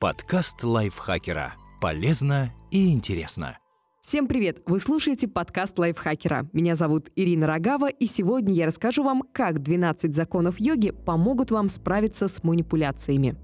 Подкаст лайфхакера. Полезно и интересно. Всем привет! Вы слушаете подкаст лайфхакера. Меня зовут Ирина Рогава, и сегодня я расскажу вам, как 12 законов йоги помогут вам справиться с манипуляциями.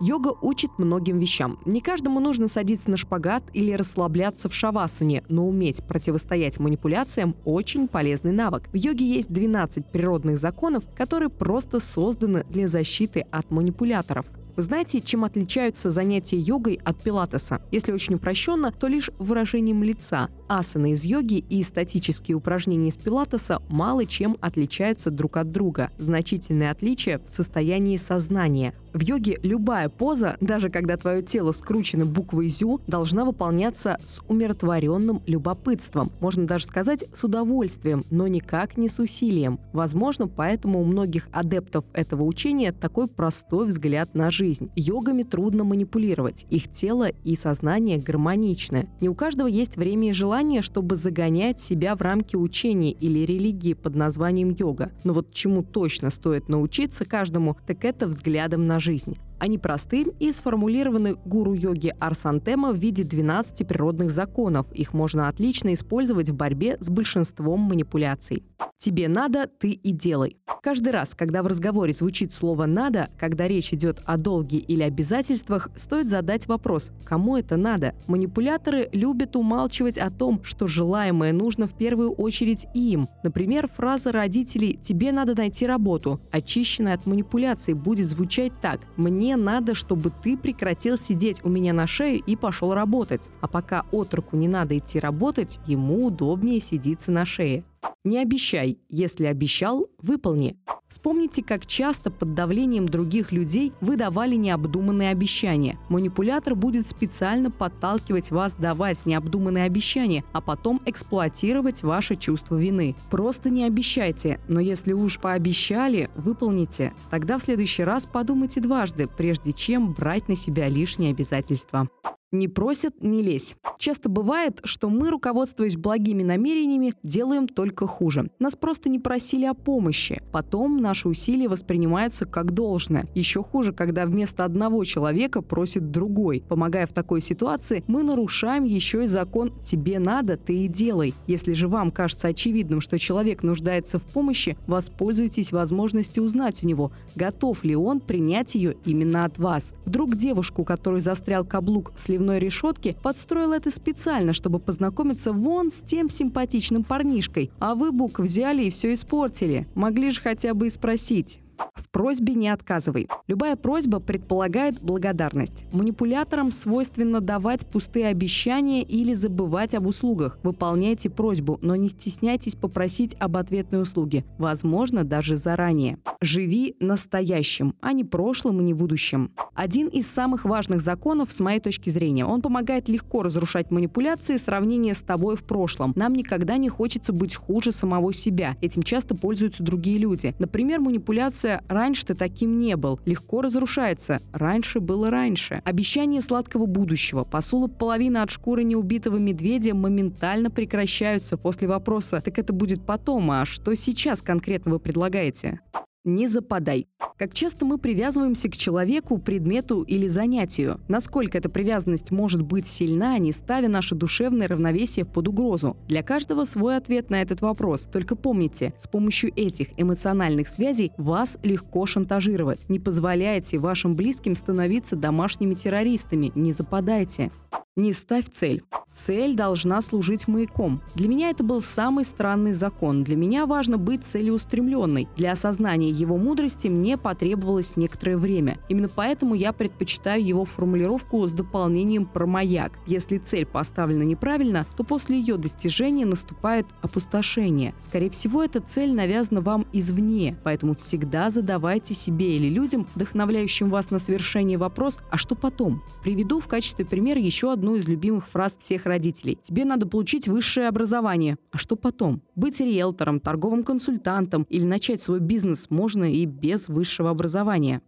Йога учит многим вещам. Не каждому нужно садиться на шпагат или расслабляться в шавасане, но уметь противостоять манипуляциям – очень полезный навык. В йоге есть 12 природных законов, которые просто созданы для защиты от манипуляторов. Вы знаете, чем отличаются занятия йогой от пилатеса? Если очень упрощенно, то лишь выражением лица. Асаны из йоги и статические упражнения из пилатеса мало чем отличаются друг от друга. Значительное отличие в состоянии сознания. В йоге любая поза, даже когда твое тело скручено буквой «зю», должна выполняться с умиротворенным любопытством. Можно даже сказать с удовольствием, но никак не с усилием. Возможно, поэтому у многих адептов этого учения такой простой взгляд на жизнь. Йогами трудно манипулировать. Их тело и сознание гармоничны. Не у каждого есть время и желание, чтобы загонять себя в рамки учения или религии под названием йога. Но вот чему точно стоит научиться каждому, так это взглядом на жизнь. Они просты и сформулированы гуру йоги Арсантема в виде 12 природных законов. Их можно отлично использовать в борьбе с большинством манипуляций. Тебе надо, ты и делай. Каждый раз, когда в разговоре звучит слово «надо», когда речь идет о долге или обязательствах, стоит задать вопрос «кому это надо?». Манипуляторы любят умалчивать о том, что желаемое нужно в первую очередь им. Например, фраза родителей «тебе надо найти работу», очищенная от манипуляций, будет звучать так «мне надо, чтобы ты прекратил сидеть у меня на шее и пошел работать». А пока отроку не надо идти работать, ему удобнее сидиться на шее. Не обещай. Если обещал, выполни. Вспомните, как часто под давлением других людей вы давали необдуманные обещания. Манипулятор будет специально подталкивать вас давать необдуманные обещания, а потом эксплуатировать ваше чувство вины. Просто не обещайте, но если уж пообещали, выполните. Тогда в следующий раз подумайте дважды, прежде чем брать на себя лишние обязательства. Не просят – не лезь. Часто бывает, что мы, руководствуясь благими намерениями, делаем только хуже. Нас просто не просили о помощи. Потом наши усилия воспринимаются как должное. Еще хуже, когда вместо одного человека просит другой. Помогая в такой ситуации, мы нарушаем еще и закон «тебе надо, ты и делай». Если же вам кажется очевидным, что человек нуждается в помощи, воспользуйтесь возможностью узнать у него, готов ли он принять ее именно от вас. Вдруг девушку, которой застрял каблук в сливной решетке, подстроил это специально, чтобы познакомиться вон с тем симпатичным парнишкой. А вы бук взяли и все испортили. Могли же хотя бы и спросить. В просьбе не отказывай. Любая просьба предполагает благодарность. Манипуляторам свойственно давать пустые обещания или забывать об услугах. Выполняйте просьбу, но не стесняйтесь попросить об ответной услуге. Возможно, даже заранее. Живи настоящим, а не прошлым и не будущим. Один из самых важных законов, с моей точки зрения, он помогает легко разрушать манипуляции сравнения с тобой в прошлом. Нам никогда не хочется быть хуже самого себя. Этим часто пользуются другие люди. Например, манипуляция Фраза «раньше ты таким не был» легко разрушается. Раньше было раньше. Обещание сладкого будущего, посулы половины от шкуры неубитого медведя моментально прекращаются после вопроса «так это будет потом, а что сейчас конкретно вы предлагаете?» Не западай. Как часто мы привязываемся к человеку, предмету или занятию? Насколько эта привязанность может быть сильна, не ставя наше душевное равновесие под угрозу? Для каждого свой ответ на этот вопрос. Только помните, с помощью этих эмоциональных связей вас легко шантажировать. Не позволяйте вашим близким становиться домашними террористами. Не западайте. Не ставь цель. Цель должна служить маяком. Для меня это был самый странный закон. Для меня важно быть целеустремленной. Для осознания его мудрости мне потребовалось некоторое время. Именно поэтому я предпочитаю его формулировку с дополнением про маяк. Если цель поставлена неправильно, то после ее достижения наступает опустошение. Скорее всего, эта цель навязана вам извне, поэтому всегда задавайте себе или людям, вдохновляющим вас на совершение вопрос «А что потом?». Приведу в качестве примера еще одну одну из любимых фраз всех родителей. Тебе надо получить высшее образование. А что потом? Быть риэлтором, торговым консультантом или начать свой бизнес можно и без высшего образования.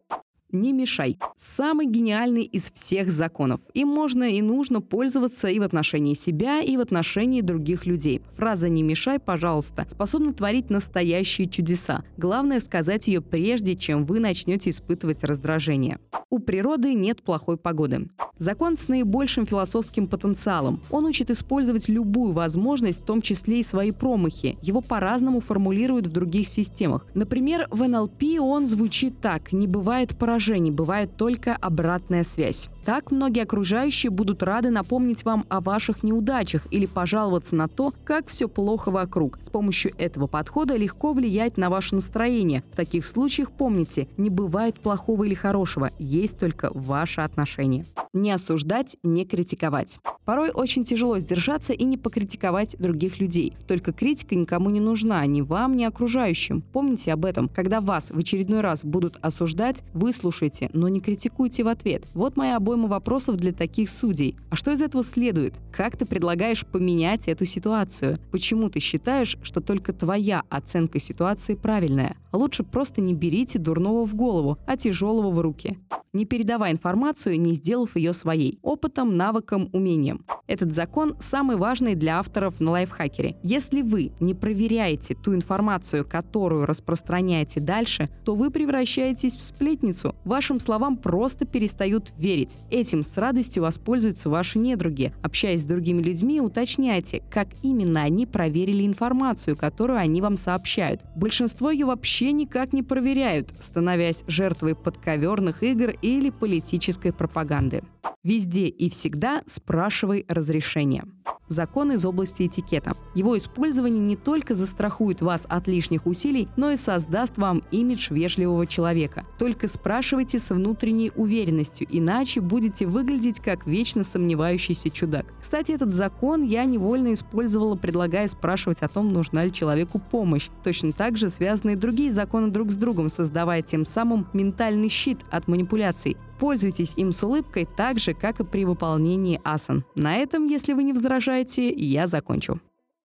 Не мешай. Самый гениальный из всех законов. Им можно и нужно пользоваться и в отношении себя, и в отношении других людей. Фраза «не мешай, пожалуйста» способна творить настоящие чудеса. Главное сказать ее прежде, чем вы начнете испытывать раздражение. У природы нет плохой погоды. Закон с наибольшим философским потенциалом. Он учит использовать любую возможность, в том числе и свои промахи. Его по-разному формулируют в других системах. Например, в НЛП он звучит так «не бывает поражений, бывает только обратная связь». Так многие окружающие будут рады напомнить вам о ваших неудачах или пожаловаться на то, как все плохо вокруг. С помощью этого подхода легко влиять на ваше настроение. В таких случаях помните, не бывает плохого или хорошего, есть только ваше отношение. Не осуждать, не критиковать. Порой очень тяжело сдержаться и не покритиковать других людей. Только критика никому не нужна, ни вам, ни окружающим. Помните об этом. Когда вас в очередной раз будут осуждать, выслушайте, но не критикуйте в ответ. Вот моя обойма вопросов для таких судей. А что из этого следует? Как ты предлагаешь поменять эту ситуацию? Почему ты считаешь, что только твоя оценка ситуации правильная? Лучше просто не берите дурного в голову, а тяжелого в руки. Не передавай информацию, не сделав ее своей. Опытом, навыком, умением. Этот закон самый важный для авторов на лайфхакере. Если вы не проверяете ту информацию, которую распространяете дальше, то вы превращаетесь в сплетницу. Вашим словам просто перестают верить. Этим с радостью воспользуются ваши недруги. Общаясь с другими людьми, уточняйте, как именно они проверили информацию, которую они вам сообщают. Большинство ее вообще никак не проверяют, становясь жертвой подковерных игр или политической пропаганды. Везде и всегда спрашивай разрешение. Закон из области этикета. Его использование не только застрахует вас от лишних усилий, но и создаст вам имидж вежливого человека. Только спрашивайте с внутренней уверенностью, иначе будете выглядеть как вечно сомневающийся чудак. Кстати, этот закон я невольно использовала, предлагая спрашивать о том, нужна ли человеку помощь. Точно так же связаны и другие законы друг с другом, создавая тем самым ментальный щит от манипуляций. Пользуйтесь им с улыбкой так же, как и при выполнении асан. На этом, если вы не возражаете, я закончу.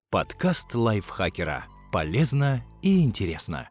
Подкаст лайфхакера. Полезно и интересно.